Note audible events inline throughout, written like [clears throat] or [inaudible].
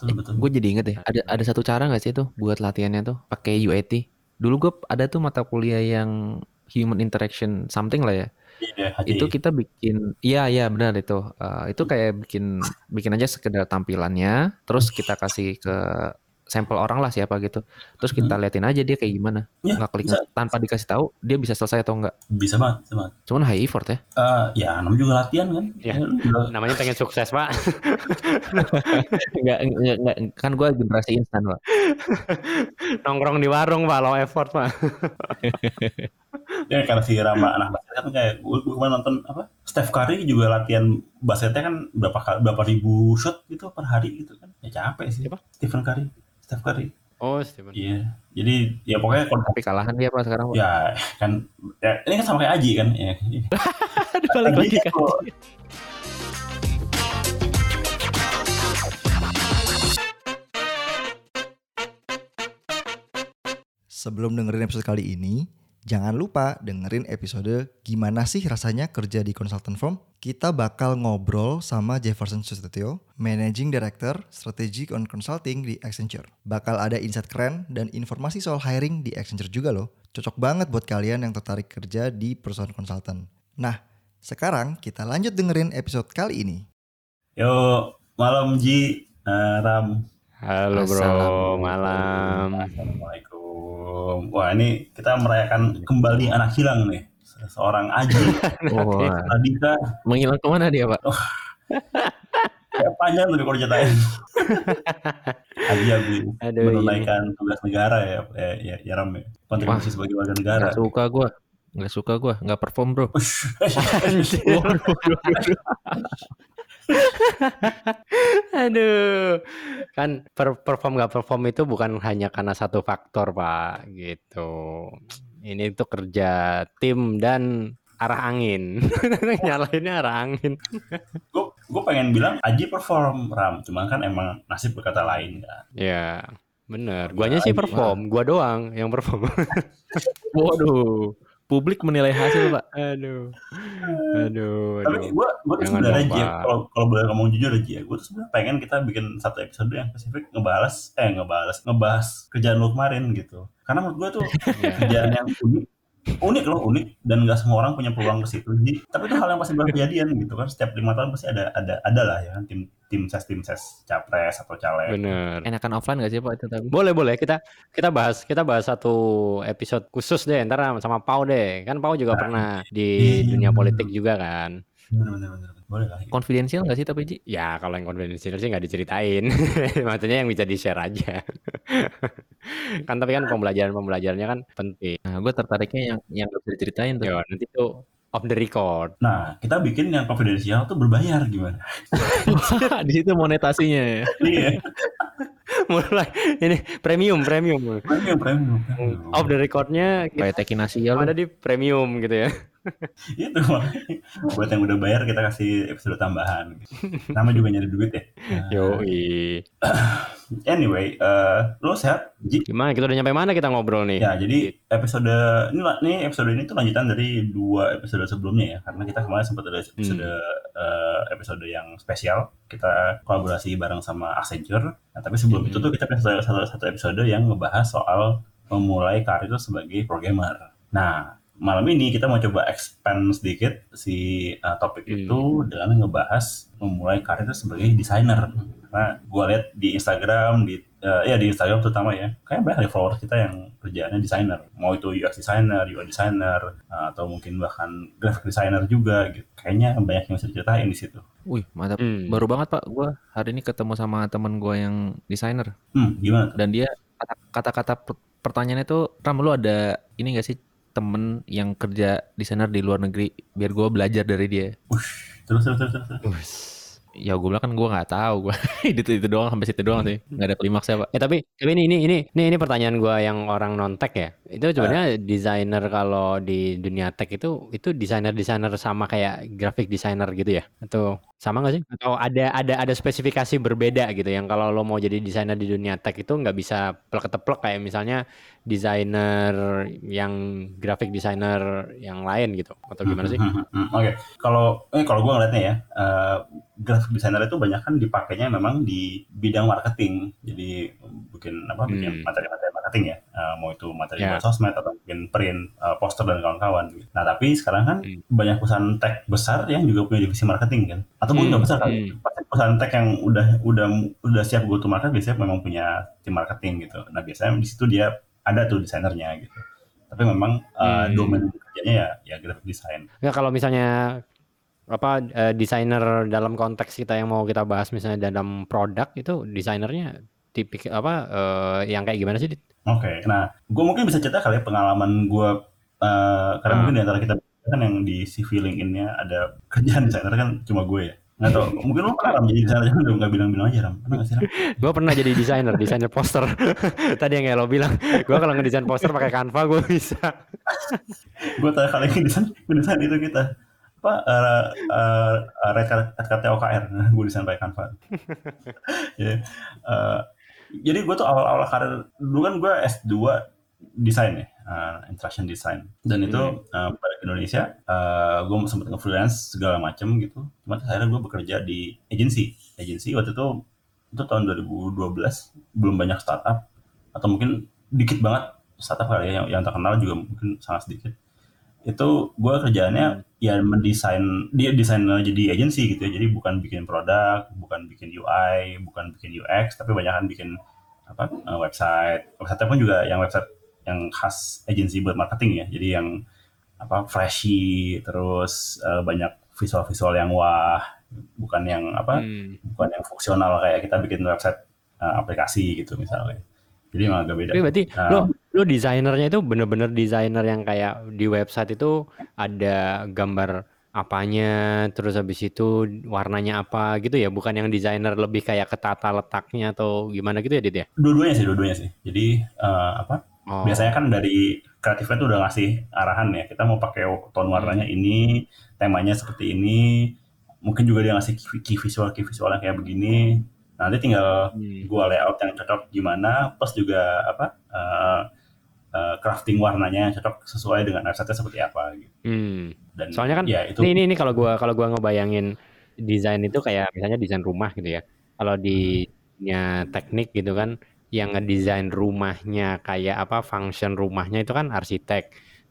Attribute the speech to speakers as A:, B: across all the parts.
A: betul betul.
B: Gue jadi inget deh, ada ada satu cara nggak sih tuh buat latihannya tuh pakai UAT. Dulu gue ada tuh mata kuliah yang human interaction something lah ya.
A: HCI.
B: Itu kita bikin, iya iya benar itu. Eh, itu kayak bikin bikin aja sekedar tampilannya, terus kita kasih ke sampel orang lah siapa gitu. Terus kita liatin aja dia kayak gimana.
A: Iya,
B: Nggak klik
A: bisa.
B: tanpa dikasih tahu dia bisa selesai atau enggak.
A: bisa banget, bisa banget.
B: Cuman high effort ya.
A: Eh, ya namanya juga latihan kan. Ya, juga-
C: Namanya pengen sukses, Pak. [laughs]
B: Enggak, enggak, enggak, kan gue generasi instan, Pak.
C: Nongkrong di warung, Pak, low effort, Pak.
A: Ya karena si Rama anak basket kan kayak gue, gue kemarin nonton apa Steph Curry juga latihan basketnya kan berapa berapa ribu shot gitu per hari gitu kan ya capek sih
C: Siapa?
A: Stephen Curry Steph Curry
C: Oh, Steven.
A: iya jadi ya pokoknya kalau
B: Tapi kalahan dia Pak sekarang, Pak.
A: ya kan ya, ini kan sama kayak Aji kan ya [laughs]
B: Aduh, balik lagi kan.
D: Sebelum dengerin episode kali ini, jangan lupa dengerin episode gimana sih rasanya kerja di consultant firm. Kita bakal ngobrol sama Jefferson Susetio, Managing Director Strategic on Consulting di Accenture. Bakal ada insight keren dan informasi soal hiring di Accenture juga loh. Cocok banget buat kalian yang tertarik kerja di perusahaan konsultan. Nah, sekarang kita lanjut dengerin episode kali ini.
A: yo malam Ji Eh, Ram
C: Halo, Bro.
B: Assalamualaikum.
C: Malam.
A: Assalamualaikum wah ini kita merayakan kembali anak hilang nih Se- seorang Aji [laughs]
B: Wah,
A: Radika
B: menghilang ke mana dia, Pak?
A: kayak panjang tuh kalau [laughs] ceritain Aji Abi
C: Aduh,
A: menunaikan tugas negara ya ya ya, ya Ram ya kontribusi
B: Wah.
A: sebagai warga negara
B: Nggak suka gue. Nggak suka gue. Nggak perform, bro. [laughs] [laughs]
C: Aduh, kan per- perform nggak perform itu bukan hanya karena satu faktor, Pak, gitu. Ini tuh kerja tim dan arah angin. [laughs] Nyalainnya arah angin.
A: gue gue pengen bilang Aji perform Ram cuman kan emang nasib berkata lain kan
C: Ya, bener. Guanya sih perform, gua doang yang perform. [laughs]
B: Waduh. Publik menilai hasil, Pak.
C: Aduh, [laughs] aduh,
A: tapi
C: aduh.
A: gue gue tuh sebenarnya
C: Pak.
A: kalau kalau boleh ngomong jujur aja ya gue tuh sebenarnya pengen kita bikin satu episode yang spesifik ngebahas eh ngebahas ngebahas kerjaan lu kemarin gitu karena menurut gue tuh [laughs]
C: Ya.
A: kerjaan yang unik unik loh unik dan gak semua orang punya peluang ke situ Ji. tapi itu hal yang pasti bakal kejadian gitu kan setiap lima tahun pasti ada ada ada lah ya kan tim tim ses tim ses capres atau caleg
C: Bener.
B: Enakan offline nggak sih, Pak? Itu tadi.
C: Boleh boleh kita kita bahas kita bahas satu episode khusus deh ntar sama Pau deh kan Pau juga pernah di
A: Iya.
C: dunia politik juga kan
A: bener boleh lah
B: Konfidensial nggak sih tapi, Ji?
C: ya kalau yang konfidensial sih nggak diceritain. [laughs] Maksudnya yang bisa di share aja. [laughs] Kan tapi kan pembelajaran pembelajarannya kan penting.
B: Nah, gue tertariknya yang yang bisa diceritain tuh.
C: Yo, nanti tuh off the record.
A: Nah kita bikin yang konfidensial tuh berbayar gimana? [laughs]
B: Di situ monetasinya ya.
A: iya
C: mulai. Ini premium premium.
A: Premium premium.
C: Off the recordnya
B: Kayak tekinasial.
C: ada di premium gitu ya.
A: Itu. Buat yang udah bayar kita kasih episode tambahan. Nama juga nyari duit ya.
C: Yo [clears throat]
A: anyway eh lo sehat? Ji?
C: gimana? Kita udah nyampe mana kita ngobrol nih?
A: Ya jadi episode ini nih episode ini tuh lanjutan dari dua episode sebelumnya ya. Karena kita kemarin sempat ada episode eh, episode yang spesial. Kita kolaborasi bareng sama Accenture. Nah, tapi sebelum
C: Hmm.
A: itu tuh kita punya satu, satu episode yang ngebahas soal memulai karir sebagai programmer nah malam ini kita mau coba expand sedikit si uh, topik
C: Hmm.
A: itu dengan ngebahas memulai karir sebagai desainer. Karena gue lihat di Instagram, di uh, ya di Instagram terutama ya, kayak banyak dari followers kita yang kerjaannya desainer. Mau itu UX designer, UI designer, uh, atau mungkin bahkan graphic designer juga. Gitu. Kayaknya banyak yang bisa diceritain di situ.
B: Wih, mantap.
C: Hmm.
B: Baru banget, Pak. Gue hari ini ketemu sama temen gue yang desainer.
A: Hmm, gimana?
B: Dan dia kata- kata-kata per- pertanyaannya tuh, Ram, lu ada ini gak sih temen yang kerja desainer di luar negeri? Biar gue belajar dari dia.
A: Ush, terus terus terus terus. terus.
B: Ya gue bilang kan gue nggak tahu gue itu itu doang sampai situ doang sih nggak ada klimaksnya pak.
C: Eh tapi tapi ini ini ini ini, ini pertanyaan gua yang orang nontek ya. Itu sebenarnya desainer kalau di dunia tech itu itu desainer-desainer sama kayak graphic designer gitu ya? Atau sama nggak sih? Atau ada ada ada spesifikasi berbeda gitu yang kalau lo mau jadi desainer di dunia tech itu nggak bisa plek-teplek kayak misalnya desainer yang graphic designer yang lain gitu atau gimana sih?
A: Hmm, hmm, hmm. Oke, kalau eh kalau gue ngeliatnya ya, uh, graphic designer itu banyak kan dipakainya memang di bidang marketing. Jadi bikin apa? Bikin
C: Hmm.
A: materi-materi marketing ya. Uh, mau itu materi
C: Ya.
A: buat sosmed atau bikin print, uh, poster dan kawan-kawan. Nah tapi sekarang kan
C: Hmm.
A: banyak perusahaan tech besar yang juga punya divisi marketing kan. Atau mungkin
C: Hmm,
A: nggak besar kali.
C: hmm.
A: Pasti perusahaan tech yang udah udah udah siap go to market biasanya memang punya tim marketing gitu. Nah biasanya di situ dia ada tuh desainernya gitu. Tapi memang uh,
C: Hmm.
A: domain kerjanya ya ya graphic design.
C: Nggak kalau misalnya apa eh, desainer dalam konteks kita yang mau kita bahas misalnya dalam produk itu desainernya tipik apa eh, yang kayak gimana sih?
A: Oke, nah gue mungkin bisa cerita kali ya pengalaman gue uh, karena
C: Ah.
A: mungkin di antara kita kan yang di CV LinkedIn-nya ada kerjaan [laughs] desainer kan cuma gue ya. Nggak tau, mungkin lo pernah Ram, jadi desainer jangan udah nggak bilang-bilang aja Ram. Pernah nggak sih Ram?
C: Gue pernah jadi desainer, desainer poster. [laughs] Tadi yang lo bilang, gue kalau ngedesain poster pakai Canva gue bisa. [laughs]
A: gue tanya kali ini desain, desain itu kita apa uh, uh, uh, red card OKR, gue desain pakai Canva. [laughs] jadi, uh, jadi gue tuh awal-awal karir dulu kan gue S2 desain ya, uh, interaction design. Dan itu uh, balik ke Indonesia, uh, gue sempat nge-freelance segala macem gitu. Cuma akhirnya gue bekerja di agency. Agency waktu itu itu tahun 2012 belum banyak startup atau mungkin dikit banget startup kali ya yang, yang terkenal juga mungkin sangat sedikit. Itu gue kerjaannya ya mendesain dia desainer jadi agency gitu ya. Jadi bukan bikin produk, bukan bikin UI, bukan bikin UX, tapi banyak kan bikin apa uh, website. Website pun juga yang website yang khas agency buat marketing ya. Jadi yang apa flashy terus uh, banyak visual-visual yang wah, bukan yang apa
C: Hmm.
A: bukan yang fungsional kayak kita bikin website uh, aplikasi gitu misalnya. Jadi emang agak beda.
C: Tapi berarti
A: Nah,
C: lo lo desainernya itu bener-bener desainer yang kayak di website itu ada gambar apanya, terus habis itu warnanya apa gitu ya, bukan yang desainer lebih kayak ketata letaknya atau gimana gitu ya, Dit ya?
A: dua-duanya sih, dua-duanya sih. Jadi uh, apa?
C: Oh.
A: Biasanya kan dari kreatifnya tuh udah ngasih arahan ya. Kita mau pakai tone warnanya ini, temanya seperti ini. Mungkin juga dia ngasih key, visual, key visual yang kayak begini. Nanti tinggal
C: Hmm.
A: gua layout yang cocok gimana, plus juga apa? uh, uh, crafting warnanya yang cocok sesuai dengan website seperti apa gitu.
C: Hmm.
A: Dan
C: Soalnya kan
A: ya itu
C: Nih, ini ini kalau gua kalau gua ngebayangin desain itu kayak misalnya desain rumah gitu ya. Kalau di dunia teknik gitu kan yang ngedesain rumahnya kayak apa function rumahnya itu kan arsitek.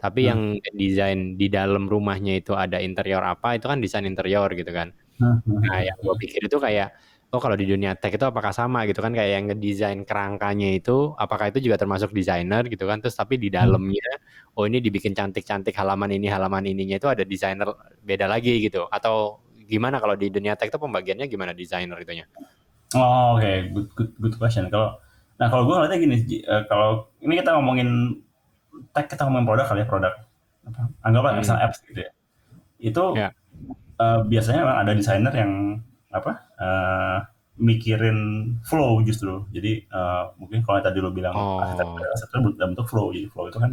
C: Tapi
A: Hmm.
C: yang desain di dalam rumahnya itu ada interior apa itu kan desain interior gitu kan.
A: Hmm, hmm,
C: Nah, yang gua pikir itu kayak oh kalau di dunia tech itu apakah sama gitu kan kayak yang ngedesain kerangkanya itu apakah itu juga termasuk desainer gitu kan terus tapi di dalamnya oh ini dibikin cantik-cantik halaman ini halaman ininya itu ada desainer beda lagi gitu atau gimana kalau di dunia tech itu pembagiannya gimana desainer itunya
A: Oh, oke, good, good, good question. Kalau, nah kalau gue ngeliatnya gini, eh, kalau ini kita ngomongin tech, kita ngomongin produk kali ya produk, apa, anggaplah
C: Hmm.
A: misalnya apps gitu ya. Itu
C: Ya.
A: eh, biasanya memang ada desainer yang apa, eh, mikirin flow justru. Jadi eh, mungkin kalau tadi lo bilang
C: Oh.
A: arsitektur, arsitektur dalam bentuk flow. Jadi flow itu kan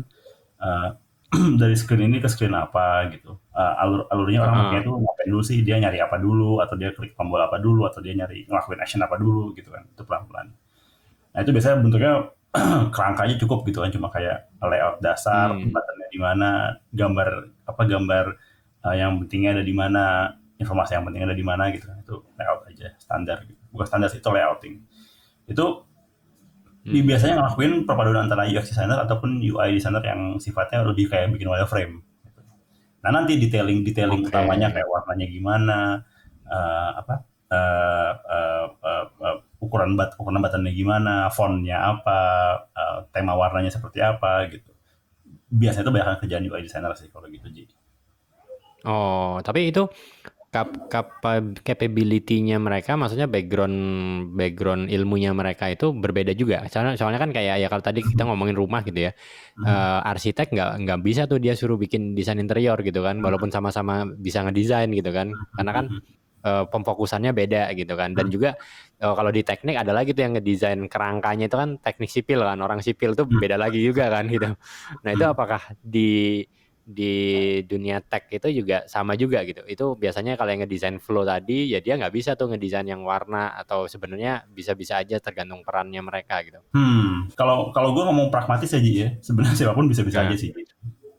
A: eh, [clears throat] dari screen ini ke screen apa gitu. Eh, alur alurnya orang
C: Ah.
A: makanya itu ngapain dulu sih? Dia nyari apa dulu atau dia klik tombol apa dulu atau dia nyari ngelakuin action apa dulu gitu kan. Itu pelan-pelan. Nah, itu biasanya bentuknya [clears throat] kerangkanya cukup gitu kan cuma kayak layout dasar,
C: Hmm.
A: buttonnya di mana, gambar apa gambar eh, yang pentingnya ada di mana, informasi yang penting ada di mana gitu kan. Itu layout aja standar gitu. Bukan standar sih, itu layouting. Itu
C: Hmm.
A: biasanya ngelakuin perpaduan antara UX designer ataupun UI designer yang sifatnya lebih kayak bikin wireframe. gitu. Nah nanti detailing detailing
C: Oke.
A: utamanya kayak warnanya gimana, eh, apa eh, eh, eh, eh, ukuran bat ukuran buttonnya gimana, fontnya apa, eh, tema warnanya seperti apa gitu. Biasanya itu banyak kerjaan UI designer sih kalau gitu Ji.
C: oh tapi itu cap, capa- capability-nya mereka maksudnya background background ilmunya mereka itu berbeda juga soalnya soalnya kan kayak ya kalau tadi kita ngomongin rumah gitu ya eh, arsitek nggak nggak bisa tuh dia suruh bikin desain interior gitu kan walaupun sama-sama bisa ngedesain gitu kan karena kan eh, pemfokusannya beda gitu kan dan juga eh, kalau di teknik ada lagi tuh yang ngedesain kerangkanya itu kan teknik sipil kan orang sipil tuh beda lagi juga kan gitu nah itu apakah di di dunia tech itu juga sama juga gitu. Itu biasanya kalau yang ngedesain flow tadi ya dia nggak bisa tuh ngedesain yang warna atau sebenarnya bisa-bisa aja tergantung perannya mereka gitu.
A: Hmm, kalau kalau gue ngomong pragmatis aja ya, sebenarnya siapa pun bisa-bisa
C: Nah.
A: aja sih.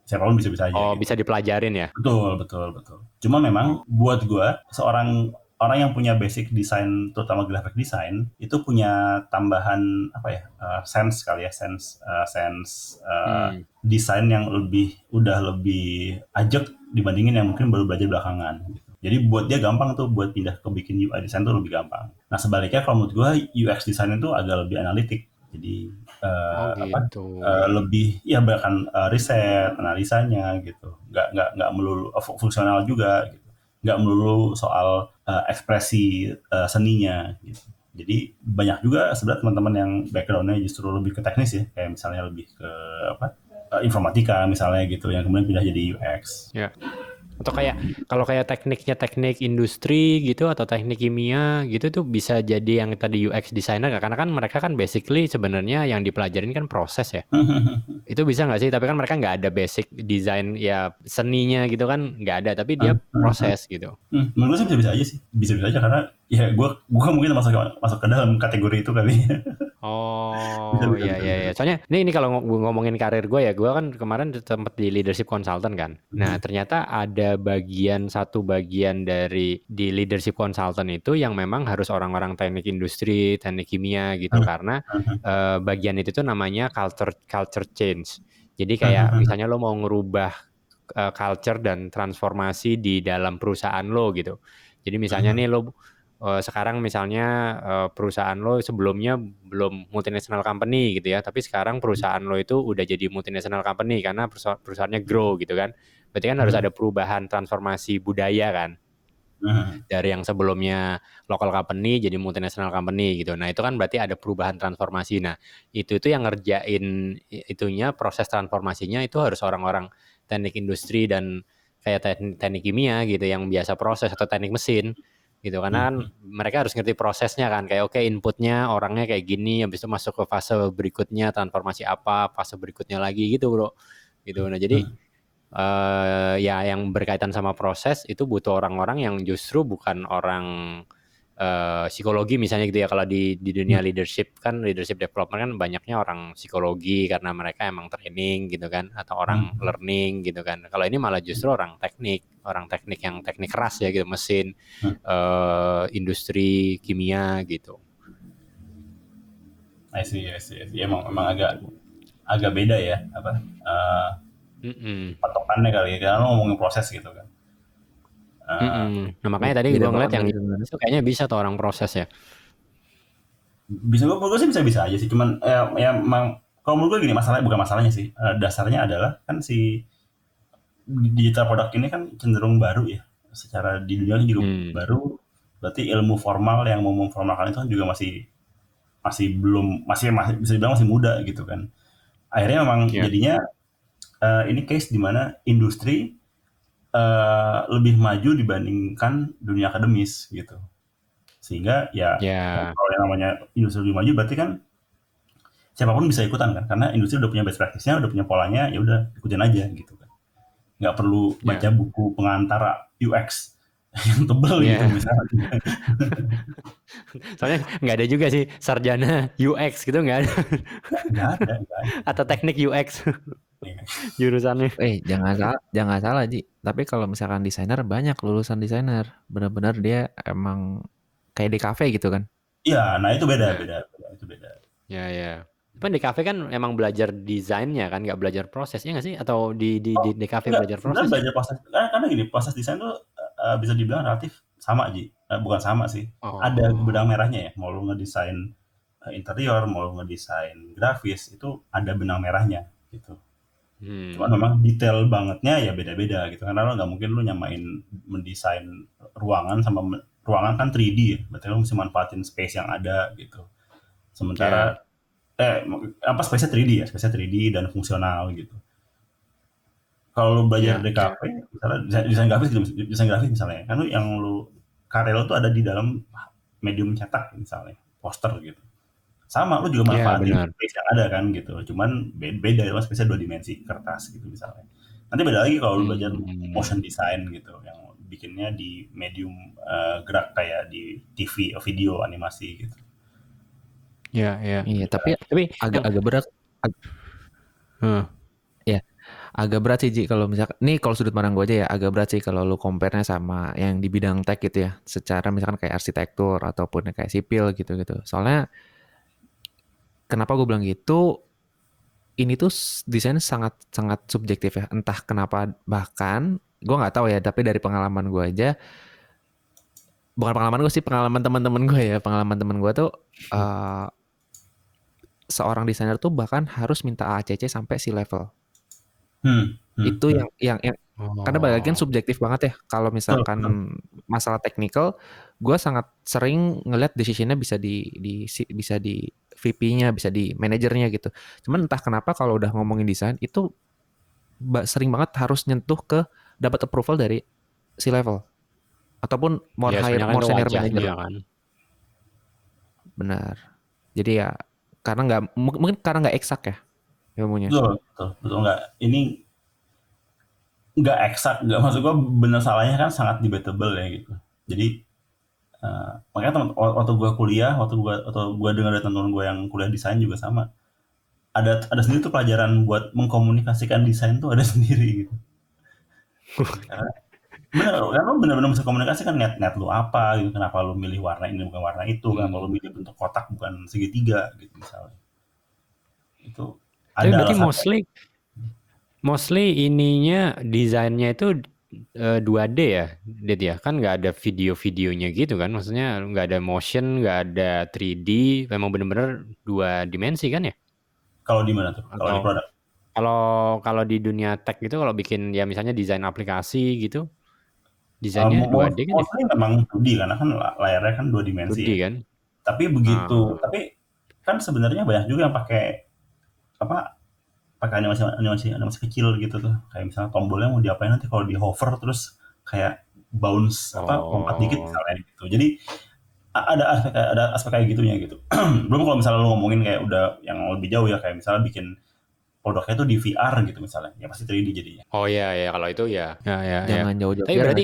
A: Siapa pun bisa-bisa aja.
C: Oh,
A: gitu.
C: bisa dipelajarin ya.
A: Betul, betul, betul. Cuma memang buat gue seorang orang yang punya basic desain, terutama graphic design, itu punya tambahan apa ya, uh, sense kali ya, sense, uh, sense uh,
C: Hmm.
A: desain yang lebih udah lebih ajak dibandingin yang mungkin baru belajar belakangan. gitu. Jadi buat dia gampang tuh buat pindah ke bikin UI design tuh lebih gampang. Nah sebaliknya kalau menurut gue UX design itu agak lebih analitik. Jadi uh,
C: Oh
A: apa
C: gitu.
A: uh, lebih ya bahkan uh, riset analisanya gitu. Nggak nggak nggak melulu uh, fu- fungsional juga gitu. Nggak melulu soal uh, ekspresi uh, seninya gitu. Jadi banyak juga sebenarnya teman-teman yang backgroundnya justru lebih ke teknis ya. Kayak misalnya lebih ke apa uh, informatika misalnya gitu yang kemudian pindah jadi UX
C: Atau kayak kalau kayak tekniknya teknik industri gitu atau teknik kimia gitu tuh bisa jadi yang tadi UX designer karena kan mereka kan basically sebenarnya yang dipelajarin kan proses ya. [laughs] Itu bisa nggak sih? Tapi kan mereka nggak ada basic desain ya seninya gitu kan nggak ada, tapi dia proses gitu.
A: Hmm, menurut sih bisa-bisa aja sih bisa-bisa aja karena ya gue gue mungkin masuk masuk ke dalam kategori itu kali
C: Oh [laughs] iya iya iya. Soalnya ini ini kalau ngom- ngomongin karir gue ya, gue kan kemarin sempat di leadership consultant kan. Nah
A: Hmm.
C: ternyata ada bagian satu bagian dari di leadership consultant itu yang memang harus orang-orang teknik industri, teknik kimia gitu
A: Hmm.
C: karena
A: Hmm.
C: eh, bagian itu tuh namanya culture culture change. Jadi kayak misalnya lo mau ngerubah eh, culture dan transformasi di dalam perusahaan lo gitu. Jadi misalnya nih lo eh, sekarang misalnya eh, perusahaan lo sebelumnya belum multinational company gitu ya, tapi sekarang perusahaan lo itu udah jadi multinational company karena perusa- perusahaannya grow gitu kan. Berarti kan harus
A: Hmm.
C: ada perubahan transformasi budaya kan
A: Hmm.
C: dari yang sebelumnya local company jadi multinational company gitu. Nah, itu kan berarti ada perubahan transformasi. Nah, itu itu yang ngerjain itunya proses transformasinya itu harus orang-orang teknik industri dan kayak teknik, teknik kimia gitu yang biasa proses atau teknik mesin gitu karena kan mereka harus ngerti prosesnya kan kayak oke inputnya orangnya kayak gini habis itu masuk ke fase berikutnya transformasi apa fase berikutnya lagi gitu bro. Gitu. Nah jadi eh ya yang berkaitan sama proses itu butuh orang-orang yang justru bukan orang eh, psikologi misalnya gitu ya kalau di di dunia leadership kan leadership development kan banyaknya orang psikologi karena mereka emang training gitu kan atau orang
A: Hmm.
C: learning gitu kan kalau ini malah justru orang teknik orang teknik yang teknik keras ya gitu mesin
A: Hmm.
C: eh, industri kimia gitu
A: I see, I see, I see. Emang, emang agak agak beda ya apa eh,
C: Mm-mm.
A: patokannya kali ya karena lo ngomongin proses gitu kan. Eh,
C: Mm-mm. Nah makanya tadi gue ngeliat yang itu kayaknya bisa tuh orang proses ya.
A: bisa gue, gue sih bisa bisa aja sih cuman ya, ya emang kalau menurut gue gini masalahnya bukan masalahnya sih Eh, dasarnya adalah kan si digital product ini kan cenderung baru ya secara di dunia ini juga
C: Hmm.
A: baru berarti ilmu formal yang mau memformalkan itu kan juga masih masih belum masih masih bisa dibilang masih muda gitu kan akhirnya memang
C: Iya.
A: jadinya eh, ini case di mana industri eh, lebih maju dibandingkan dunia akademis gitu sehingga ya
C: Ya.
A: kalau yang namanya industri lebih maju berarti kan siapa pun bisa ikutan kan karena industri udah punya best practice-nya udah punya polanya ya udah ikutin aja gitu kan nggak perlu
C: Ya.
A: baca buku pengantar UX [laughs] yang tebel
C: Ya.
A: gitu misalnya [laughs]
C: Soalnya nggak ada juga sih sarjana UX gitu nggak ada
A: nggak ada ada
C: atau teknik UX. [laughs] jurusannya.
B: Eh jangan salah, jangan salah Ji. Tapi kalau misalkan desainer banyak lulusan desainer, benar-benar dia emang kayak di kafe gitu kan.
A: Iya, nah itu beda beda, beda itu beda
C: Ya ya. Tapi di kafe kan emang belajar desainnya kan nggak belajar prosesnya nggak sih? Atau di di di, di kafe
A: Enggak,
C: belajar proses?
A: belajar proses karena, karena gini proses desain tuh eh, bisa dibilang relatif sama Ji Eh, bukan sama sih
C: Oh.
A: ada benang merahnya ya mau lu ngedesain eh, interior mau ngedesain grafis itu ada benang merahnya gitu
C: Hmm.
A: cuman memang detail bangetnya ya beda-beda gitu. Karena lo nggak mungkin lu nyamain mendesain ruangan sama ruangan kan 3D ya. Berarti lo mesti manfaatin space yang ada gitu. Sementara eh apa space-nya 3D ya? Space-nya 3D dan fungsional gitu. Kalau lu belajar
C: Ya,
A: di kafe misalnya desain, grafis gitu, desain grafis misalnya. Kan lu yang lu karya lo tuh ada di dalam medium cetak misalnya poster gitu sama lu juga
C: Ya,
A: manfaatin
C: benar.
A: space yang ada kan gitu cuman be- beda ya space dua dimensi kertas gitu misalnya Nanti beda lagi kalau lu belajar
C: Hmm.
A: motion design gitu, yang bikinnya di medium eh, gerak kayak di TV, video, animasi gitu.
C: Iya, iya.
B: Iya, tapi
C: Tapi
B: agak agak berat
C: Heeh.
B: agak berat sih Ji kalau misalkan nih kalau sudut pandang gue aja ya agak berat sih kalau lu compare-nya sama yang di bidang tech gitu ya secara misalkan kayak arsitektur ataupun kayak sipil gitu gitu soalnya kenapa gue bilang gitu? Ini tuh desain sangat sangat subjektif ya. Entah kenapa bahkan gue nggak tahu ya tapi dari pengalaman gue aja bukan pengalaman gue sih pengalaman teman-teman gue ya. Pengalaman teman gue tuh eh, seorang desainer tuh bahkan harus minta ACC sampai si level.
A: Hmm, hmm,
B: itu
A: hmm.
B: yang yang yang karena bagian
C: Oh.
B: subjektif banget ya kalau misalkan masalah teknikal gue sangat sering ngeliat decisionnya bisa di, di bisa di VP-nya bisa di manajernya gitu cuman entah kenapa kalau udah ngomongin desain itu sering banget harus nyentuh ke dapat approval dari si level ataupun more
C: Ya,
B: higher more senior manager
C: kan.
B: benar jadi ya karena nggak mungkin mungkin karena nggak eksak ya ilmunya
A: Betul, betul, betul nggak. Ini nggak eksak, nggak maksud gua bener salahnya kan sangat debatable ya gitu. Jadi eh, makanya temen, waktu gua kuliah, waktu gua atau gua dengar dari teman-teman gua yang kuliah desain juga sama. Ada ada sendiri tuh pelajaran buat mengkomunikasikan desain tuh ada [laughs] sendiri gitu. Karena bener, kan lu bener-bener bisa komunikasi kan niat niat lu apa gitu, kenapa lu milih warna ini bukan warna itu, kenapa lu milih bentuk kotak bukan segitiga gitu misalnya. Itu
C: Tapi
A: ada
C: berarti
A: alasan
C: mostly mostly ininya desainnya itu eh, 2D ya, Dit ya? Kan nggak ada video-videonya gitu kan? Maksudnya nggak ada motion, nggak ada 3D, memang bener-bener dua dimensi kan ya?
A: kalau di mana tuh? Kalau di produk
C: kalau kalau di dunia tech gitu kalau bikin ya misalnya desain aplikasi gitu,
A: Uh,
C: desainnya
A: mo-
C: 2D kan ya?
A: mostly memang 2D karena kan la- layarnya kan dua dimensi
C: 2D
A: ya.
C: kan?
A: Tapi begitu,
C: Ah.
A: tapi kan sebenarnya banyak juga yang pakai apa? Pakai animasi animasi animasi kecil gitu tuh. Kayak misalnya tombolnya mau diapain nanti kalau di hover terus kayak bounce apa lompat dikit
C: Oh.
A: misalnya gitu. Jadi ada aspek ada aspek kayak gitunya gitu. [clears throat] Belum kalau misalnya lu ngomongin kayak udah yang lebih jauh ya kayak misalnya bikin produknya tuh di VR gitu misalnya. Ya pasti 3D jadinya.
C: Oh iya ya kalau itu ya. Ya ya ya.
B: jangan jauh-jauh
C: Tapi
B: Ya,
C: berarti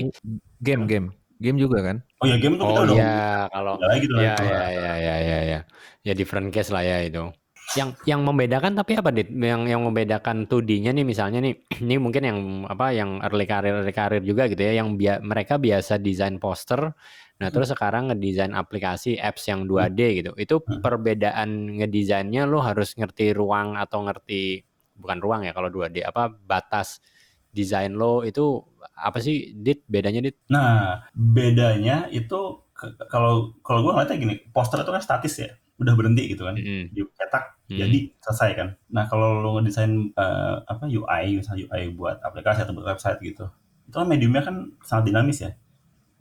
B: game game game juga kan
A: Oh ya game tuh kita
C: Oh
A: udah
C: iya kalau
A: lagi tuh
C: ya ya ya ya ya ya. Ya different case lah ya itu. Yang yang membedakan tapi apa Dit? Yang yang membedakan 2D-nya nih misalnya nih [clears throat] ini mungkin yang apa yang early career early career juga gitu ya yang bia- mereka biasa desain poster nah terus sekarang ngedesain aplikasi apps yang 2D gitu. Itu
A: Hmm.
C: perbedaan ngedesainnya lo harus ngerti ruang atau ngerti bukan ruang ya kalau 2D apa batas desain lo itu apa sih Dit bedanya Dit?
A: Nah, bedanya itu kalau kalau gue ngeliatnya gini, poster itu kan statis ya, udah berhenti gitu kan,
C: Mm-mm.
A: dicetak
C: Hmm.
A: jadi selesai kan. Nah kalau lo ngedesain eh, apa UI, misalnya UI buat aplikasi atau buat website gitu, itu kan mediumnya kan sangat dinamis ya,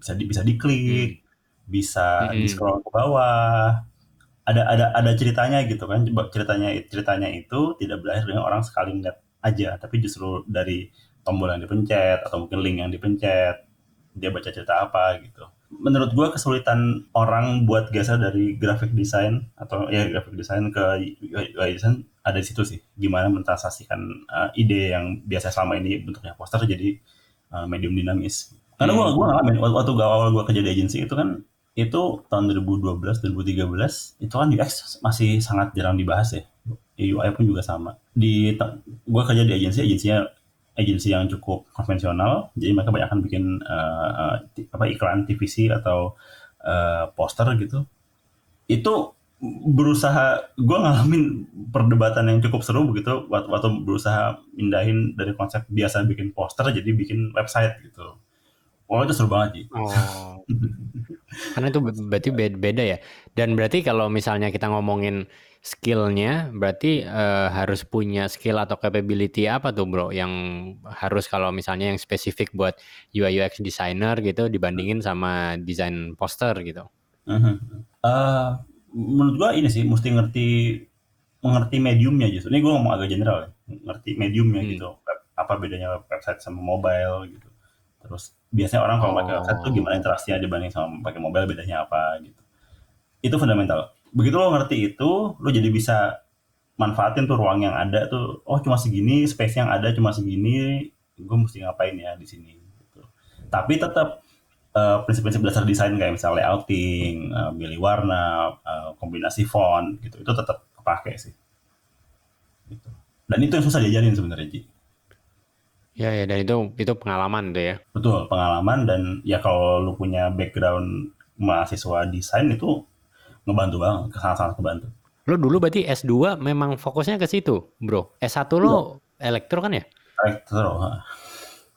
A: bisa di, bisa diklik, bisa
C: Mm-mm.
A: di scroll ke bawah, ada ada ada ceritanya gitu kan. Coba ceritanya ceritanya itu tidak berakhir dengan orang sekali ngeliat aja, tapi justru dari tombol yang dipencet atau mungkin link yang dipencet dia baca cerita apa gitu. Menurut gua kesulitan orang buat geser dari graphic design atau ya graphic design ke UI design ada di situ sih. Gimana mentransaksikan uh, ide yang biasa selama ini bentuknya poster jadi uh, medium dinamis. Karena gua gua ngalamin waktu, waktu gua awal gua kerja di agensi itu kan itu tahun 2012 2013 itu kan UX masih sangat jarang dibahas ya. UI pun juga sama. Di gua kerja di agensi agensinya agensi yang cukup konvensional, jadi mereka banyak bikin eh, eh, ti- apa iklan TVC atau eh, poster gitu. Itu berusaha, gue ngalamin perdebatan yang cukup seru begitu waktu, waktu berusaha mindahin dari konsep biasa bikin poster jadi bikin website gitu. Wah itu seru banget sih.
C: Oh. [laughs] Karena itu be- berarti beda ya. Dan berarti kalau misalnya kita ngomongin skillnya, berarti eh, harus punya skill atau capability apa tuh bro? Yang harus kalau misalnya yang spesifik buat UI UX designer gitu dibandingin sama desain poster gitu.
A: Mhm. Eh, menurut gua ini sih mesti ngerti mengerti mediumnya justru. Ini gua ngomong agak general ya. Ngerti mediumnya
C: Hmm.
A: gitu. Apa bedanya website sama mobile gitu. Terus biasanya orang kalau pakai website tuh
C: Oh.
A: gimana interaksinya dibanding sama pakai mobile bedanya apa gitu. Itu fundamental. Begitu lo ngerti itu, lo jadi bisa manfaatin tuh ruang yang ada tuh. Oh cuma segini, space yang ada cuma segini gue mesti ngapain ya di sini gitu. tapi tetap uh, prinsip-prinsip dasar desain kayak misalnya layouting, uh, pilih warna, uh, kombinasi font gitu itu tetap kepake sih gitu. dan itu yang susah diajarin sebenarnya Ji.
C: Ya ya dan itu itu pengalaman tuh ya.
A: Betul, pengalaman dan ya kalau lu punya background mahasiswa desain itu ngebantu banget, sangat-sangat kebantu.
C: Lo dulu berarti S2 memang fokusnya ke situ, Bro. S1 lo elektro kan ya?
A: Elektro.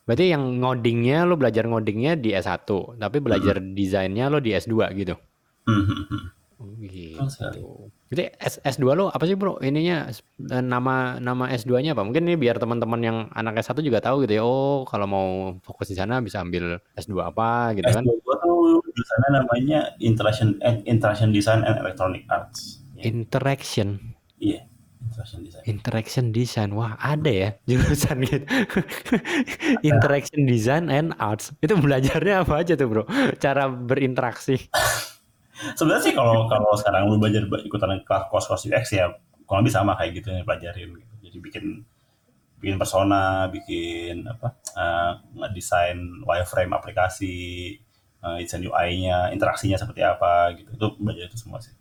C: Berarti yang ngodingnya lo belajar ngodingnya di S1, tapi belajar desainnya lo di S2 gitu.
A: Hmm, hmm, hmm.
C: Oh, gitu. Jadi S, S2 lo apa sih bro? Ininya eh, nama nama S2-nya apa? Mungkin ini biar teman-teman yang anak S1 juga tahu gitu ya. Oh, kalau mau fokus di sana bisa ambil S2 apa gitu kan.
A: S2 gua tuh jurusannya namanya Interaction eh, Interaction Design and Electronic Arts. Ya,
C: Interaction.
A: Iya, Interaction Design.
C: Interaction Design. Wah, ada ya jurusan gitu. [laughs] Interaction Design and Arts. Itu belajarnya apa aja tuh, Bro? Cara berinteraksi. [laughs]
A: Sebenarnya sih kalau kalau sekarang lu belajar ikutan kelas kos-kos UX ya kurang lebih sama kayak gitu yang pelajarin gitu. Jadi bikin bikin persona, bikin apa eh, ngedesain wireframe aplikasi, eh, desain UI-nya, interaksinya seperti apa gitu. Itu belajar itu semua sih.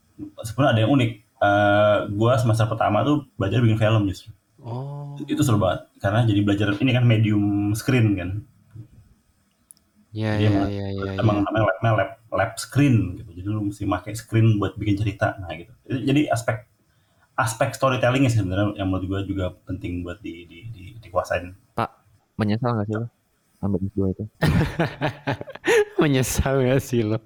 A: Sebenarnya ada yang unik. Eh, gua semester pertama tuh belajar bikin film justru.
C: Oh.
A: Itu seru banget karena jadi belajar ini kan medium screen kan.
C: Ya,
A: Dia
C: ya,
A: emang,
C: ya, ya,
A: emang
C: ya.
A: namanya labnya lab, lab screen gitu. Jadi lu mesti pakai screen buat bikin cerita. Nah gitu. Jadi aspek aspek storytelling sih sebenarnya yang menurut gue juga penting buat di, di, di, dikuasain.
B: Pak, menyesal nggak sih lo ambil S2 itu? [laughs]
C: Menyesal gak sih lo?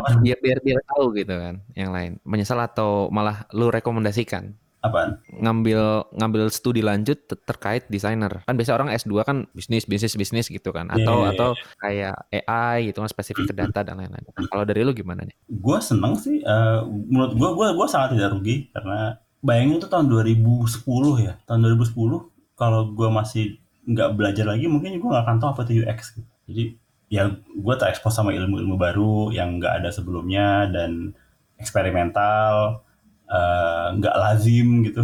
A: Apa?
B: Biar biar biar tahu gitu kan, yang lain. Menyesal atau malah lu rekomendasikan
A: Apaan?
B: Ngambil ngambil studi lanjut ter- terkait desainer. Kan biasa orang S2 kan bisnis bisnis bisnis gitu kan atau
A: Iya, iya,
B: atau kayak AI gitu kan spesifik ke data dan lain-lain. Nah, Kalau dari lu gimana nih?
A: Gue seneng sih. eh, menurut gue, gue, gue sangat tidak rugi karena bayangin itu tahun 2010 ya. Tahun 2010 kalau gue masih nggak belajar lagi, mungkin gue nggak akan tahu apa itu UX. Gitu. Jadi ya gue terekspos sama ilmu-ilmu baru yang nggak ada sebelumnya dan eksperimental, eh, nggak lazim gitu.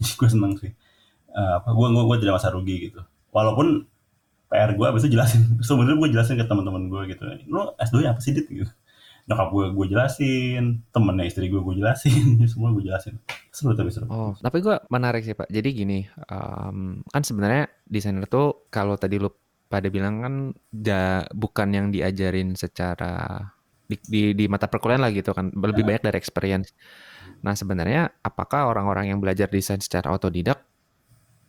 A: [laughs] Gue seneng sih. Eh, apa gue gue gue tidak masa rugi gitu. Walaupun PR gue abis itu jelasin. [laughs] Sebenarnya gue jelasin ke teman-teman gue gitu. Lu S2 apa sih dit gitu. Nyokap gue gue jelasin, temennya istri gue gue jelasin, [laughs] semua gue jelasin. Seru tapi seru.
B: Oh, tapi gua menarik sih Pak. Jadi gini, em, kan sebenarnya desainer tuh kalau tadi lu pada bilang kan da, bukan yang diajarin secara di, di, di mata perkuliahan lah gitu kan, lebih banyak dari experience. Nah sebenarnya apakah orang-orang yang belajar desain secara otodidak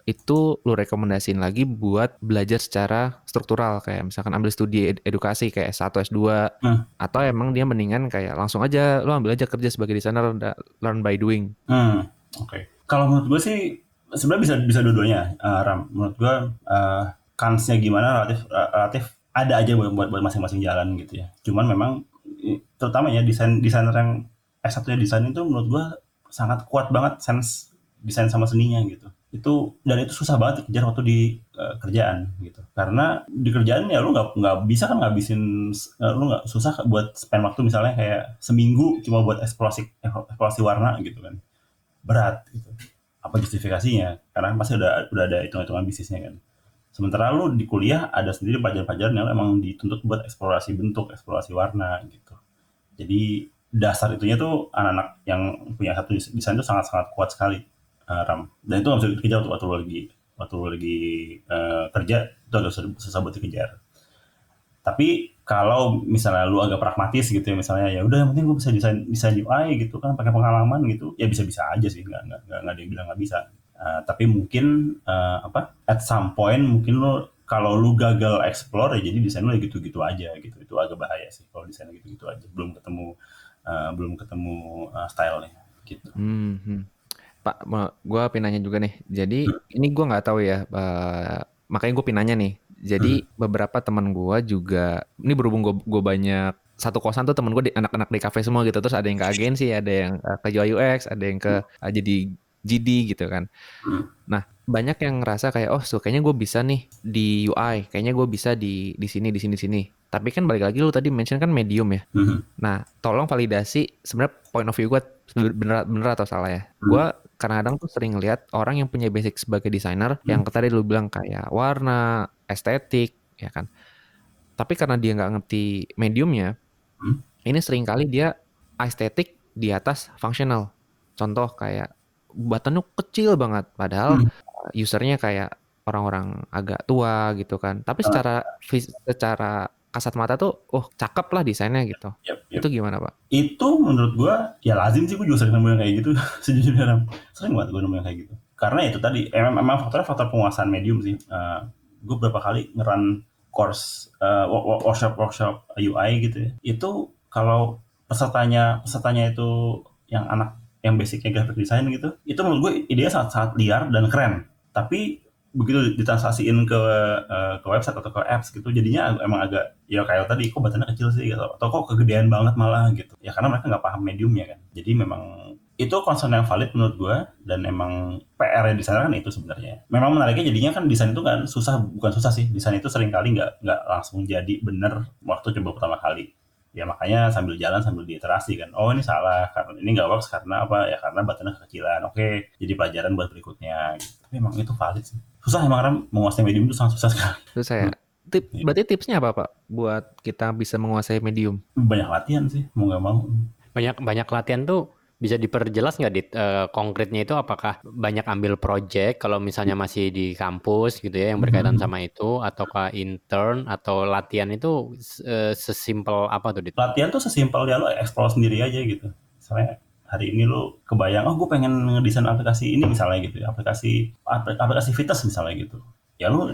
B: itu lu rekomendasiin lagi buat belajar secara struktural kayak misalkan ambil studi ed- edukasi kayak S1, S2
A: Hmm.
B: atau emang dia mendingan kayak langsung aja lu ambil aja kerja sebagai desainer learn by doing.
A: Hmm, oke. Kalau menurut gue sih sebenarnya bisa bisa dua-duanya, eh, Ram. Menurut gue eh, kansnya gimana relatif eh, relatif ada aja buat buat buat masing-masing jalan gitu ya. Cuman memang terutama ya desain desainer yang S1 nya desain itu menurut gue sangat kuat banget sense desain sama seninya gitu. Itu dan itu susah banget dikejar waktu di eh, kerjaan gitu. Karena di kerjaan ya lu nggak nggak bisa kan ngabisin eh, lu nggak susah buat spend waktu misalnya kayak seminggu cuma buat eksplorasi eksplorasi warna gitu kan berat gitu. Apa justifikasinya? Karena pasti udah udah ada hitung-hitungan bisnisnya kan. Sementara lu di kuliah ada sendiri pelajaran-pelajaran yang emang dituntut buat eksplorasi bentuk, eksplorasi warna gitu. Jadi dasar itunya tuh anak-anak yang punya satu des- desain itu sangat-sangat kuat sekali eh, Ram. Dan itu nggak bisa dikejar waktu, lu lagi waktu lu lagi eh, kerja itu agak susah, buat dikejar. Tapi kalau misalnya lu agak pragmatis gitu ya misalnya ya udah yang penting gue bisa desain desain UI gitu kan pakai pengalaman gitu ya bisa bisa aja sih nggak nggak nggak ada yang bilang nggak bisa Uh, tapi mungkin uh, apa at some point mungkin lu kalau lu gagal explore ya jadi desain lu gitu-gitu aja gitu itu agak bahaya sih kalau desain gitu-gitu aja belum ketemu uh, belum ketemu uh, stylenya gitu
B: Hmm, hmm. Pak, gua pinanya juga nih. Jadi ini gua nggak tahu ya, eh, makanya gue pinanya nih. Jadi beberapa teman gua juga, ini berhubung gue gue banyak satu kosan tuh temen gue di anak-anak di kafe semua gitu. Terus ada yang ke agensi, ada yang eh, ke UI UX, ada yang ke eh, jadi GD gitu kan.
A: Hmm.
B: Nah banyak yang ngerasa kayak oh so kayaknya gue bisa nih di UI, kayaknya gue bisa di di sini di sini di sini. Tapi kan balik lagi lu tadi mention kan medium ya.
A: Mhm.
B: Nah, tolong validasi sebenarnya point of view gue bener bener atau salah ya.
A: Hmm.
B: Gue kadang-kadang tuh sering lihat orang yang punya basic sebagai desainer yang tadi lu bilang kayak warna, estetik, ya kan. Tapi karena dia nggak ngerti mediumnya,
A: Hmm.
B: ini sering kali dia estetik di atas functional. Contoh kayak buttonnya kecil banget, padahal
A: Hmm.
B: Usernya kayak orang-orang agak tua gitu kan. Tapi
A: Ah.
B: secara secara kasat mata tuh, oh cakep lah desainnya gitu.
A: Yap, yap.
B: Itu gimana pak?
A: itu menurut gua ya lazim sih gua juga sering nemu yang kayak gitu [laughs] sejujurnya sering banget gua nemu yang kayak gitu karena itu tadi emang, emang faktornya faktor penguasaan medium sih Eh, gua berapa kali ngeran course wo- workshop workshop UI gitu ya itu kalau pesertanya pesertanya itu yang anak yang basicnya graphic design gitu itu menurut gue idenya sangat sangat liar dan keren. Tapi begitu ditranslasiin ke eh, ke website atau ke apps gitu jadinya emang agak ya kayak tadi kok buttonnya kecil sih gitu atau kok kegedean banget malah gitu. Ya karena mereka nggak paham mediumnya kan. Jadi memang itu concern yang valid menurut gue dan emang PR yang desainer kan itu sebenarnya. Memang menariknya jadinya kan desain itu kan susah bukan susah sih desain itu sering kali nggak nggak langsung jadi bener waktu coba pertama kali ya makanya sambil jalan sambil diiterasi kan. Oh ini salah karena ini nggak works karena apa? Ya karena buttonnya kekecilan. Oke jadi pelajaran buat berikutnya. Gitu. tapi emang itu valid sih. Susah emang Ram menguasai medium itu sangat susah sekali.
B: Terus saya tip, berarti tipsnya apa pak? Buat kita bisa menguasai medium?
A: banyak latihan sih mau nggak mau.
C: Banyak banyak latihan tuh bisa diperjelas nggak dit Eh, konkretnya itu apakah banyak ambil project kalau misalnya masih di kampus gitu ya yang berkaitan
A: Mhm.
C: sama itu ataukah intern atau latihan itu eh, sesimpel apa tuh dit?
A: latihan tuh sesimpel ya lo explore sendiri aja gitu misalnya hari ini lo kebayang oh gue pengen ngedesain aplikasi ini misalnya gitu ya, aplikasi apl- aplikasi Vitas misalnya gitu ya lu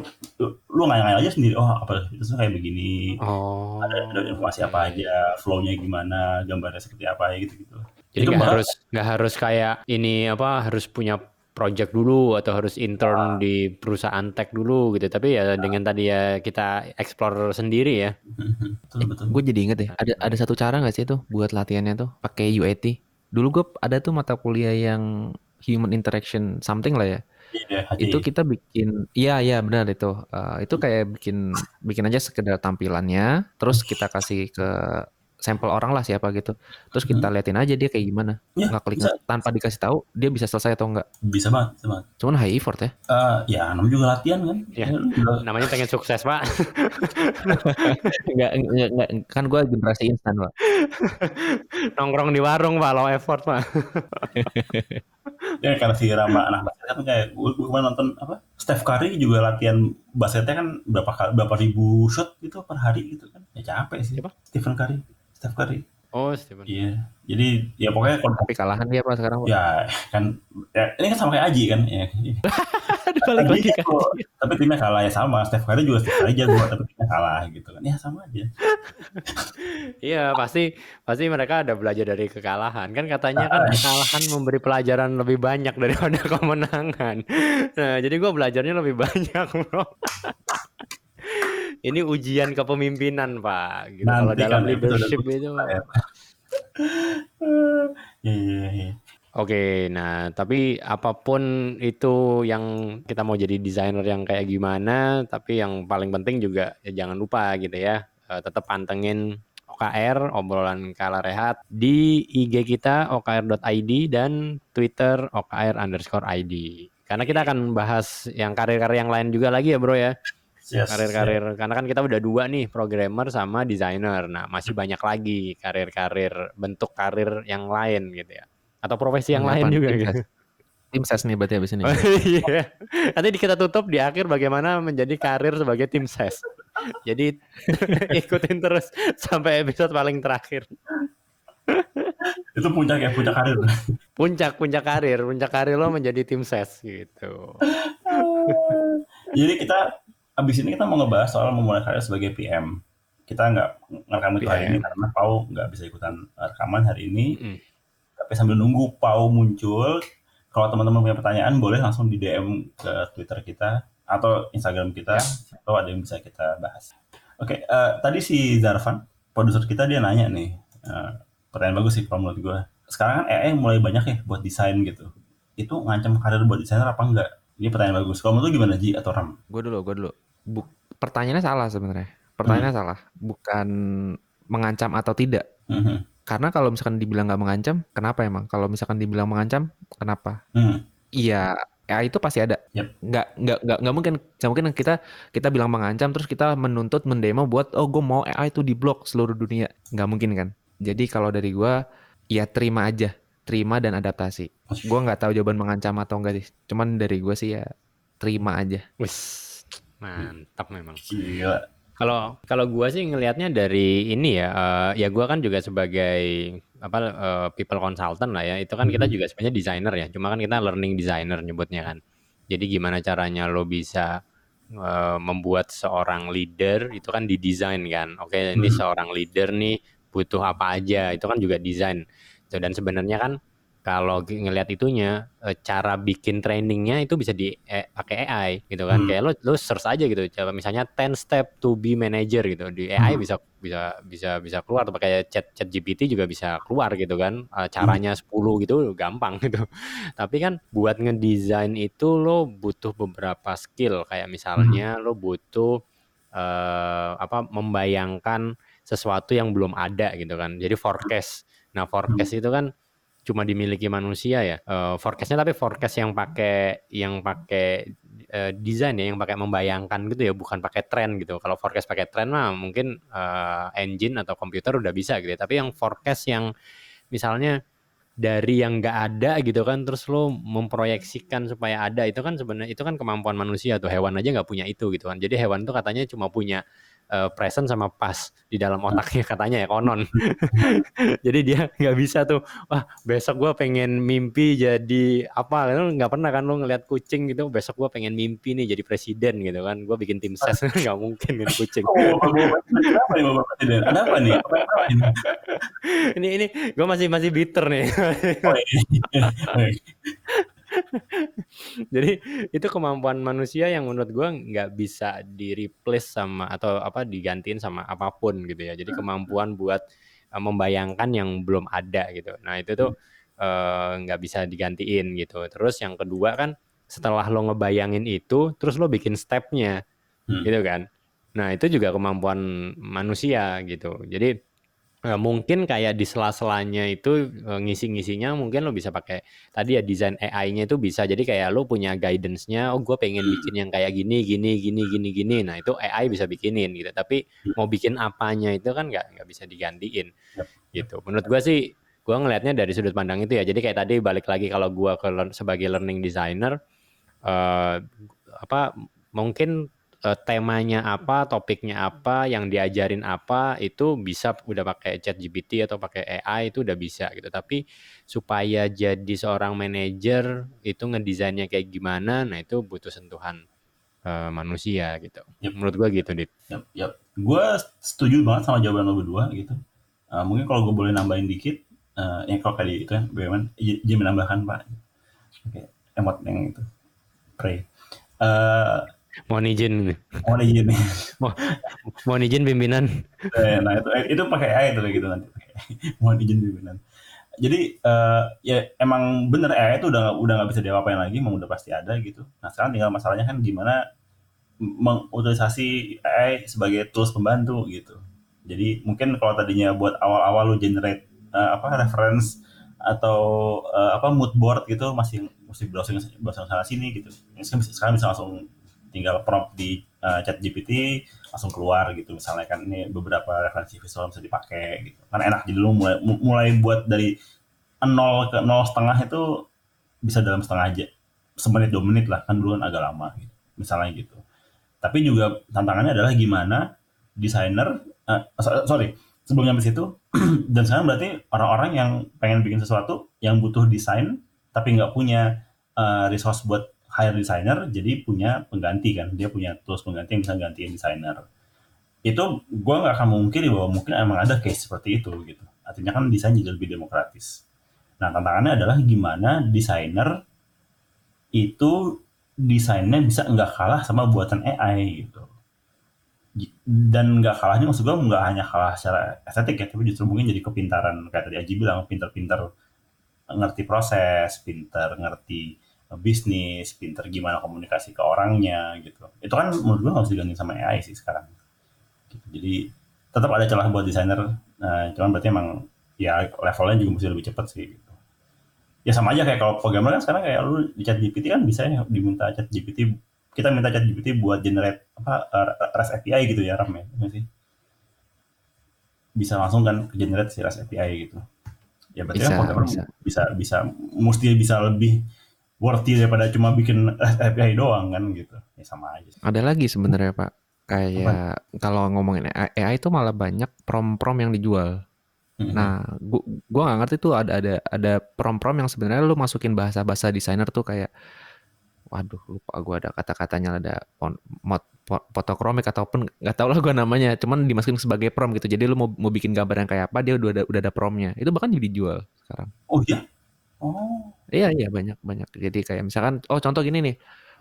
A: lu, ngayal aja sendiri oh aplikasi Vitas tuh kayak begini
C: Oh.
A: ada, ada informasi apa aja flow-nya gimana gambarnya seperti apa ya gitu gitu
C: Jadi
A: Itu
C: nggak harus nggak harus kayak ini apa harus punya project dulu atau harus intern di perusahaan tech dulu gitu. Tapi ya dengan tadi ya kita explore sendiri ya.
A: betul betul
B: Gue jadi inget ya, ada ada satu cara nggak sih tuh buat latihannya tuh pakai UAT. Dulu gue ada tuh mata kuliah yang human interaction something lah ya.
A: Iya, HJ.
B: Itu kita bikin, iya iya benar itu. Eh, itu kayak bikin bikin aja sekedar tampilannya, terus kita kasih ke sampel orang lah siapa gitu. Terus kita liatin aja dia kayak gimana.
A: Ya,
B: Nggak klik
A: bisa.
B: tanpa dikasih tahu dia bisa selesai atau enggak.
A: bisa banget bisa banget
B: Cuman high effort ya.
A: Eh, ya namanya juga latihan kan
C: Ya.
A: juga-
C: Namanya pengen sukses pak. [laughs]
B: Enggak, enggak, enggak, kan gue generasi instan pak.
C: Nongkrong di warung pak, low effort pak.
A: ya karena si Rama anak basket kan kayak gue, gue kemarin nonton apa Steph Curry juga latihan basketnya kan berapa berapa ribu shot gitu per hari gitu kan ya capek sih
C: Siapa?
A: Stephen Curry Steph Curry.
C: Oh Steven.
A: iya. Jadi ya pokoknya kalau
B: Tapi kalahan dia pak sekarang
A: ya kan ya, ini kan sama kayak Aji kan? Ya. [laughs]
C: Balik lagi
A: Tapi,
C: kan.
A: tapi timnya kalah ya sama. Steph Curry juga Steph Curry jago tapi timnya kalah gitu kan. Ya sama aja. [laughs]
C: Iya pasti pasti mereka ada belajar dari kekalahan. Kan katanya kan kekalahan memberi pelajaran lebih banyak daripada [laughs] kemenangan. Nah jadi gue belajarnya lebih banyak bro. Ini ujian kepemimpinan pak. Gitu. Kalau
A: Nanti
C: dalam
A: kan
C: leadership itu.
A: lah ya. [laughs] Iya iya iya.
C: Oke, nah tapi apa pun itu yang kita mau jadi desainer yang kayak gimana, tapi yang paling penting juga ya jangan lupa gitu ya, eh, tetap pantengin OKR obrolan kala rehat di IG kita okr.id dan Twitter okr underscore id. Karena kita akan bahas yang karir-karir yang lain juga lagi ya bro ya,
A: Yes,
C: karir-karir. Karena kan kita udah dua nih, programmer sama desainer. Nah masih banyak lagi karir-karir bentuk karir yang lain gitu ya, atau profesi yang
B: Ini
C: lain juga
B: Tim
C: gitu.
B: ses. Tim ses nih berarti abis ini.
C: Oh, iya. Nanti kita tutup di akhir bagaimana menjadi karir sebagai tim ses. Jadi [laughs] ikutin terus sampai episode paling terakhir.
A: Itu puncak ya puncak karir.
C: Puncak puncak karir, puncak karir lo menjadi tim ses gitu.
A: Jadi kita abis ini kita mau ngebahas soal memulai karir sebagai PM. Kita nggak ngerekam itu hari ini karena Pau nggak bisa ikutan rekaman hari ini.
C: Mm.
A: Tapi sambil nunggu Pau muncul, kalau teman-teman punya pertanyaan boleh langsung di DM ke Twitter kita atau Instagram kita atau ada yang bisa kita bahas. Oke, eh, tadi si Zarvan, produser kita dia nanya nih, eh, pertanyaan bagus sih kalau menurut gue. Sekarang kan AI mulai banyak ya buat desain gitu. Itu ngancam karir buat desainer apa enggak? Ini pertanyaan bagus. Kalau menurut lu gimana Ji atau Ram?
B: Gue dulu, gue dulu. Buk, pertanyaannya salah sebenarnya. Pertanyaannya salah. Bukan mengancam atau tidak.
A: Mhm.
B: Karena kalau misalkan dibilang nggak mengancam, kenapa emang? Kalau misalkan dibilang mengancam, kenapa?
A: Hmm.
B: Iya, AI itu pasti ada.
A: Yap.
B: Nggak, nggak, nggak, nggak mungkin, nggak mungkin kita kita bilang mengancam terus kita menuntut mendemo buat oh gue mau AI itu diblok seluruh dunia. Nggak mungkin kan? Jadi kalau dari gua ya terima aja, terima dan adaptasi. Gua nggak tahu jawaban mengancam atau enggak sih. Cuman dari gua sih ya terima aja.
C: Wis, mantap memang.
A: Gila.
C: Kalau kalau gua sih ngelihatnya dari ini ya, eh, ya gua kan juga sebagai apa eh, people consultant lah ya. Itu kan kita
A: Mhm.
C: juga sebenarnya designer ya. Cuma kan kita learning designer nyebutnya kan. Jadi gimana caranya lo bisa eh, membuat seorang leader itu kan didesain kan. Oke, ini
A: Mhm.
C: seorang leader nih butuh apa aja. Itu kan juga desain. So, Dan sebenarnya kan kalau ngelihat itunya eh, cara bikin trainingnya itu bisa di eh, pakai AI gitu kan.
A: Hmm.
C: kayak lo lo search aja gitu. Coba misalnya 10 step to be manager gitu. Di AI
A: Hmm.
C: bisa bisa bisa bisa keluar. Atau pakai chat chat GPT juga bisa keluar gitu kan. Eh, caranya 10 gitu gampang gitu. [laughs] Tapi kan buat ngedesain itu lo butuh beberapa skill. Kayak misalnya lo butuh eh, apa membayangkan sesuatu yang belum ada gitu kan. Jadi forecast nah forecast itu kan cuma dimiliki manusia ya. Eh, forecastnya tapi forecast yang pakai yang pakai eh, desain ya, yang pakai membayangkan gitu ya, bukan pakai tren gitu. Kalau forecast pakai tren mah mungkin eh, engine atau komputer udah bisa gitu ya. Tapi yang forecast yang misalnya dari yang nggak ada gitu kan, terus lo memproyeksikan supaya ada itu kan sebenarnya itu kan kemampuan manusia tuh hewan aja nggak punya itu gitu kan. Jadi hewan tuh katanya cuma punya eh, present sama pas di dalam otaknya [laughs] katanya ya konon. [laughs] Jadi dia nggak bisa tuh wah besok gua pengen mimpi jadi apa lu nggak pernah kan lu ngeliat kucing gitu besok gua pengen mimpi nih jadi presiden gitu kan gua bikin tim ses [laughs] nggak mungkin kan kucing
A: Oh, bapak kenapa nih bapak presiden? Ada apa nih? Apa, apa ini?
C: ini ini gua masih masih bitter nih
A: Oh, iya. [laughs]
C: Jadi itu kemampuan manusia yang menurut gua nggak bisa di replace sama atau apa digantiin sama apa pun gitu ya. Jadi kemampuan buat eh, membayangkan yang belum ada gitu. Nah itu tuh eh, nggak bisa digantiin gitu. Terus yang kedua kan setelah lo ngebayangin itu terus lo bikin stepnya
A: Hmm.
C: gitu kan. Nah itu juga kemampuan manusia gitu. Jadi eh, mungkin kayak di sela-selanya itu eh, ngisi-ngisinya mungkin lo bisa pakai tadi ya desain AI-nya itu bisa. Jadi kayak lo punya guidance-nya oh gue pengen bikin yang kayak gini gini gini gini gini. Nah itu AI bisa bikinin gitu. Tapi mau bikin apanya itu kan nggak nggak bisa digantiin gitu. menurut gue sih gue ngelihatnya dari sudut pandang itu ya. Jadi kayak tadi balik lagi kalau gue ke sebagai learning designer eh apa mungkin eh, temanya apa, topiknya apa, yang diajarin apa itu bisa udah pakai chat GPT atau pakai AI itu udah bisa gitu. Tapi supaya jadi seorang manajer itu ngedesainnya kayak gimana, nah itu butuh sentuhan eh, manusia gitu.
A: Yep.
C: Menurut gua gitu, Dit.
A: Yap, yap. Gue setuju banget sama jawaban lo berdua gitu. Uh, mungkin kalau gue boleh nambahin dikit, uh, yang kalau tadi itu kan BUMN, J- J menambahkan Pak. Oke, emot yang itu. Pray. Uh,
C: Mohon izin,
A: mohon izin nih.
C: mohon izin pimpinan.
A: Eh, nah itu itu pakai AI itu gitu nanti. [laughs] mohon izin pimpinan. Jadi eh, ya emang bener AI itu udah udah nggak bisa diapa-apain lagi, emang udah pasti ada gitu. Nah sekarang tinggal masalahnya kan gimana mengutilisasi AI sebagai tools pembantu gitu. Jadi mungkin kalau tadinya buat awal-awal lu generate eh, apa reference atau eh, apa mood board gitu masih mesti browsing browsing sana sini gitu. Bisa, sekarang bisa langsung tinggal prompt di eh, chat GPT langsung keluar gitu. Misalnya kan ini beberapa referensi visual bisa dipakai gitu. Kan enak jadi lu mulai mu- mulai buat dari nol ke nol setengah itu bisa dalam setengah aja. Semenit dua menit lah kan dulu kan agak lama gitu misalnya gitu. Tapi juga tantangannya adalah gimana desainer so- sorry sebelum nyampe situ [clears throat] dan sekarang berarti orang-orang yang pengen bikin sesuatu yang butuh desain tapi nggak punya eh, resource buat hire designer jadi punya pengganti kan. Dia punya tools pengganti yang bisa gantiin desainer itu gue nggak akan memungkiri bahwa mungkin emang ada case seperti itu gitu. Artinya kan desain jadi lebih demokratis. Nah tantangannya adalah gimana desainer itu desainnya bisa nggak kalah sama buatan AI gitu. Dan nggak kalahnya maksud gue nggak hanya kalah secara estetik ya tapi justru mungkin jadi kepintaran. Kayak tadi Aji bilang pinter-pinter ngerti proses pinter ngerti bisnis, pinter gimana komunikasi ke orangnya gitu. Itu kan menurut gue bisa diganti sama AI sih sekarang. Gitu. Jadi tetap ada celah buat desainer, nah, cuman berarti emang ya levelnya juga mesti lebih cepat sih. Gitu. Ya sama aja kayak kalau programmer kan sekarang kayak lu di chat GPT kan bisa ya diminta chat GPT kita minta chat GPT buat generate apa REST API gitu ya Ram ya, iya sih? Bisa langsung kan generate si REST API gitu. Ya berarti
B: Bisa,
A: kan programmer
B: bisa.
A: bisa bisa mesti bisa lebih worthy daripada cuma bikin API doang kan gitu. Ya sama aja.
B: Ada lagi sebenarnya Pak. Kayak kalau ngomongin AI, AI itu malah banyak prom-prom yang dijual. Nah, gua gua nggak ngerti tuh ada ada ada prom-prom yang sebenarnya lu masukin bahasa-bahasa desainer tuh kayak waduh lupa gua ada kata-katanya ada pon- mod fotokromik ataupun nggak tahu lah gua namanya, cuman dimasukin sebagai prom gitu. Jadi lu mau mau bikin gambar yang kayak apa dia udah ada udah ada promnya. Itu bahkan jadi dijual sekarang.
A: Oh iya? Oh.
B: Iya iya banyak banyak. Jadi kayak misalkan oh contoh gini nih.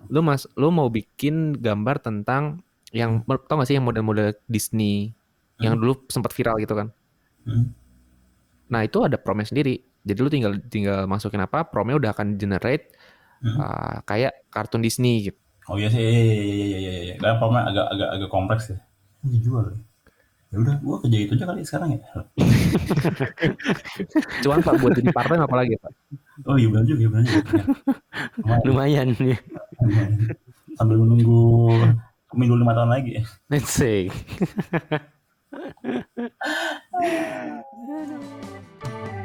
B: Lu Mas lu mau bikin gambar tentang yang tau gak sih yang model-model Disney yang dulu sempat viral gitu kan.
A: Hmm.
B: Nah, itu ada promnya sendiri. Jadi lu tinggal tinggal masukin apa, promnya udah akan generate
A: Hmm.
B: uh, kayak kartun Disney gitu.
A: Oh iya sih, iya iya iya iya iya iya. Karena problemnya agak agak agak kompleks ya. Dijual. ya. Ya udah, gua kerja itu aja kali sekarang ya. [laughs]
B: Cuman Pak buat jadi part time apalagi Pak?
A: Oh iya benar juga, benar juga. Ya. [laughs] Lumayan.
C: Lumayan.
A: Sambil menunggu pemilu lima tahun lagi ya.
C: Let's say. [laughs]